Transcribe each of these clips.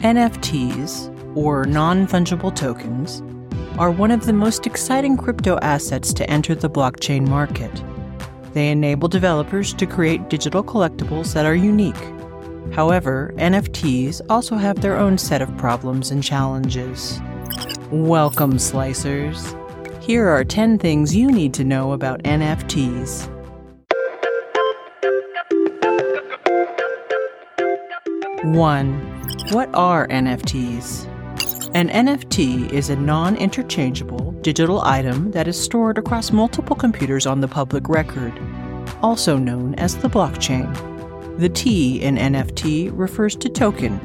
NFTs, or non fungible tokens, are one of the most exciting crypto assets to enter the blockchain market. They enable developers to create digital collectibles that are unique. However, NFTs also have their own set of problems and challenges. Welcome, Slicers. Here are 10 things you need to know about NFTs. 1. What are NFTs? An NFT is a non interchangeable digital item that is stored across multiple computers on the public record, also known as the blockchain. The T in NFT refers to token,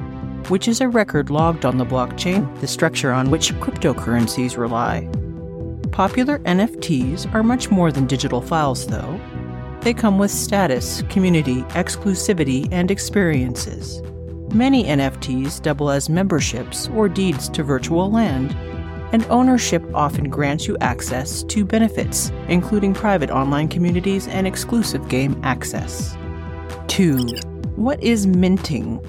which is a record logged on the blockchain, the structure on which cryptocurrencies rely. Popular NFTs are much more than digital files, though. They come with status, community, exclusivity, and experiences. Many NFTs double as memberships or deeds to virtual land, and ownership often grants you access to benefits, including private online communities and exclusive game access. 2. What is minting?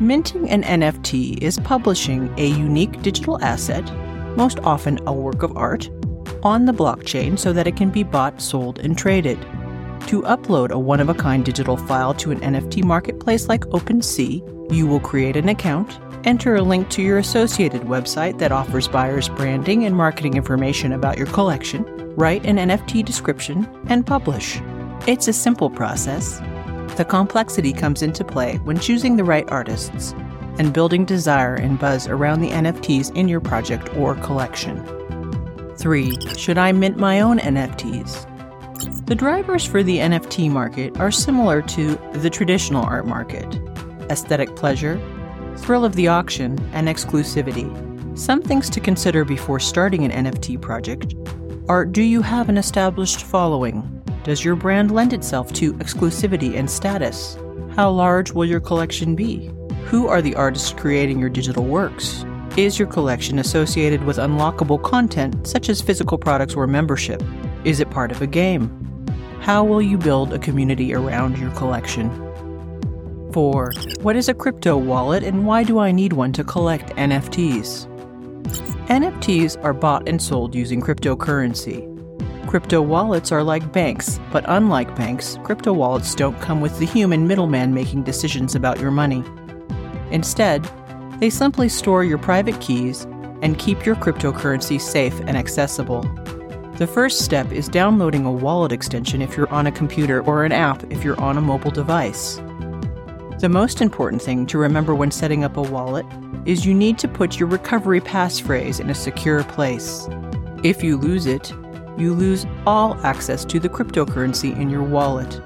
Minting an NFT is publishing a unique digital asset, most often a work of art, on the blockchain so that it can be bought, sold, and traded. To upload a one of a kind digital file to an NFT marketplace like OpenSea, you will create an account, enter a link to your associated website that offers buyers branding and marketing information about your collection, write an NFT description, and publish. It's a simple process. The complexity comes into play when choosing the right artists and building desire and buzz around the NFTs in your project or collection. 3. Should I mint my own NFTs? The drivers for the NFT market are similar to the traditional art market aesthetic pleasure, thrill of the auction, and exclusivity. Some things to consider before starting an NFT project are Do you have an established following? Does your brand lend itself to exclusivity and status? How large will your collection be? Who are the artists creating your digital works? Is your collection associated with unlockable content such as physical products or membership? Is it part of a game? How will you build a community around your collection? 4. What is a crypto wallet and why do I need one to collect NFTs? NFTs are bought and sold using cryptocurrency. Crypto wallets are like banks, but unlike banks, crypto wallets don't come with the human middleman making decisions about your money. Instead, they simply store your private keys and keep your cryptocurrency safe and accessible. The first step is downloading a wallet extension if you're on a computer or an app if you're on a mobile device. The most important thing to remember when setting up a wallet is you need to put your recovery passphrase in a secure place. If you lose it, you lose all access to the cryptocurrency in your wallet.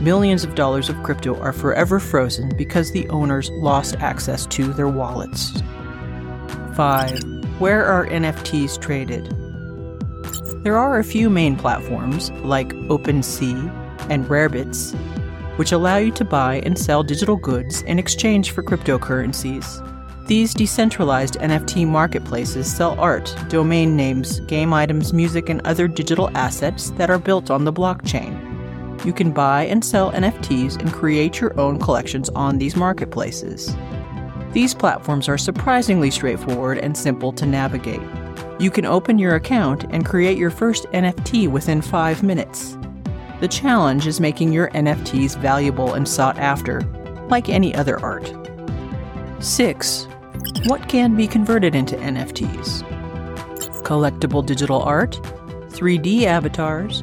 Millions of dollars of crypto are forever frozen because the owners lost access to their wallets. 5. Where are NFTs traded? There are a few main platforms like OpenSea and Rarebits which allow you to buy and sell digital goods in exchange for cryptocurrencies. These decentralized NFT marketplaces sell art, domain names, game items, music, and other digital assets that are built on the blockchain. You can buy and sell NFTs and create your own collections on these marketplaces. These platforms are surprisingly straightforward and simple to navigate. You can open your account and create your first NFT within five minutes. The challenge is making your NFTs valuable and sought after, like any other art. 6. What can be converted into NFTs? Collectible digital art, 3D avatars,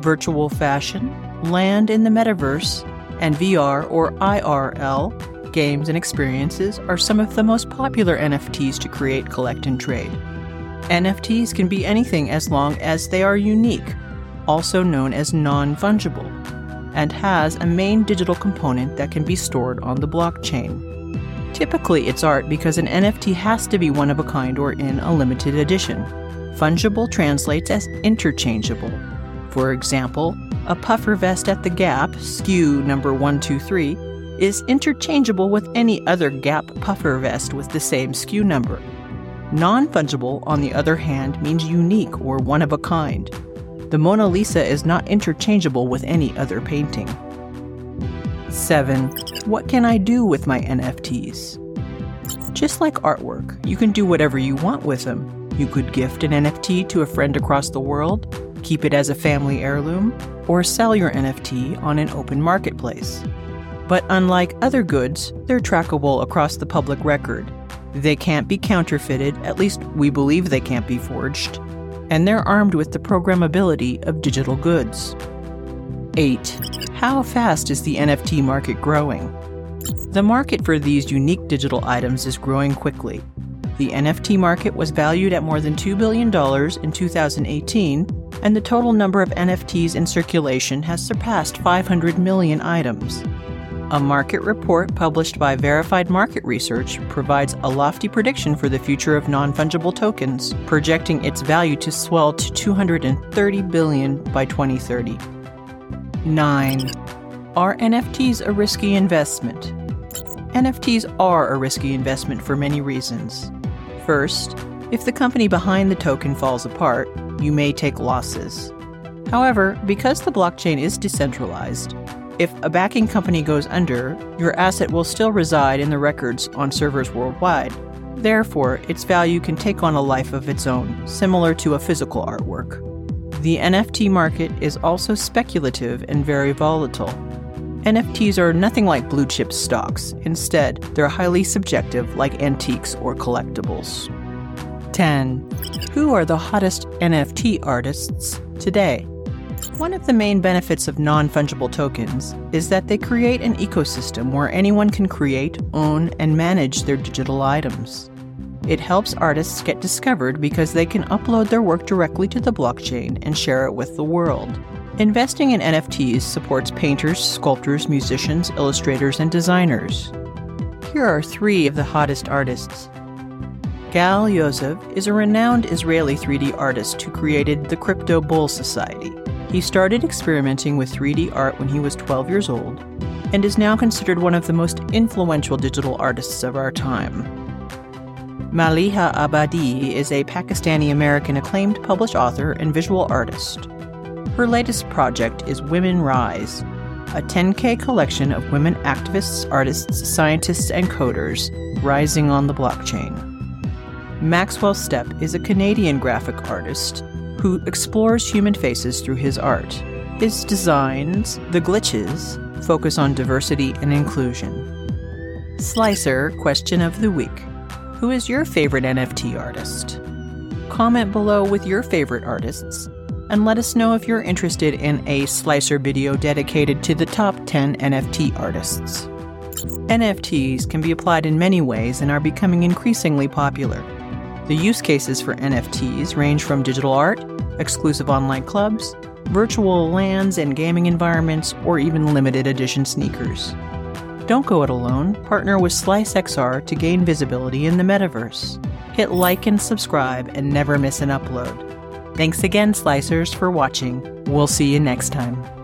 virtual fashion, land in the metaverse, and VR or IRL games and experiences are some of the most popular NFTs to create, collect, and trade. NFTs can be anything as long as they are unique also known as non fungible, and has a main digital component that can be stored on the blockchain. Typically, it's art because an NFT has to be one of a kind or in a limited edition. Fungible translates as interchangeable. For example, a puffer vest at the Gap, SKU number 123, is interchangeable with any other Gap puffer vest with the same SKU number. Non fungible, on the other hand, means unique or one of a kind. The Mona Lisa is not interchangeable with any other painting. 7. What can I do with my NFTs? Just like artwork, you can do whatever you want with them. You could gift an NFT to a friend across the world, keep it as a family heirloom, or sell your NFT on an open marketplace. But unlike other goods, they're trackable across the public record. They can't be counterfeited, at least we believe they can't be forged, and they're armed with the programmability of digital goods. 8. How fast is the NFT market growing? The market for these unique digital items is growing quickly. The NFT market was valued at more than $2 billion in 2018, and the total number of NFTs in circulation has surpassed 500 million items. A market report published by Verified Market Research provides a lofty prediction for the future of non-fungible tokens, projecting its value to swell to 230 billion by 2030. 9. Are NFTs a risky investment? NFTs are a risky investment for many reasons. First, if the company behind the token falls apart, you may take losses. However, because the blockchain is decentralized, if a backing company goes under, your asset will still reside in the records on servers worldwide. Therefore, its value can take on a life of its own, similar to a physical artwork. The NFT market is also speculative and very volatile. NFTs are nothing like blue chip stocks. Instead, they're highly subjective like antiques or collectibles. 10. Who are the hottest NFT artists today? One of the main benefits of non fungible tokens is that they create an ecosystem where anyone can create, own, and manage their digital items. It helps artists get discovered because they can upload their work directly to the blockchain and share it with the world. Investing in NFTs supports painters, sculptors, musicians, illustrators, and designers. Here are three of the hottest artists. Gal Yosef is a renowned Israeli 3D artist who created the Crypto Bull Society. He started experimenting with 3D art when he was 12 years old and is now considered one of the most influential digital artists of our time. Maliha Abidi is a Pakistani American acclaimed published author and visual artist. Her latest project is Women Rise, a 10K collection of women activists, artists, scientists, and coders rising on the blockchain. Maxwell Stepp is a Canadian graphic artist who explores human faces through his art. His designs, The Glitches, focus on diversity and inclusion. Slicer Question of the Week Who is your favorite NFT artist? Comment below with your favorite artists and let us know if you're interested in a Slicer video dedicated to the top 10 NFT artists. NFTs can be applied in many ways and are becoming increasingly popular. The use cases for NFTs range from digital art, exclusive online clubs, virtual lands and gaming environments, or even limited edition sneakers. Don't go it alone. Partner with SliiceXR to gain visibility in the metaverse. Hit like and subscribe and never miss an upload. Thanks again, Slicers, for watching. We'll see you next time.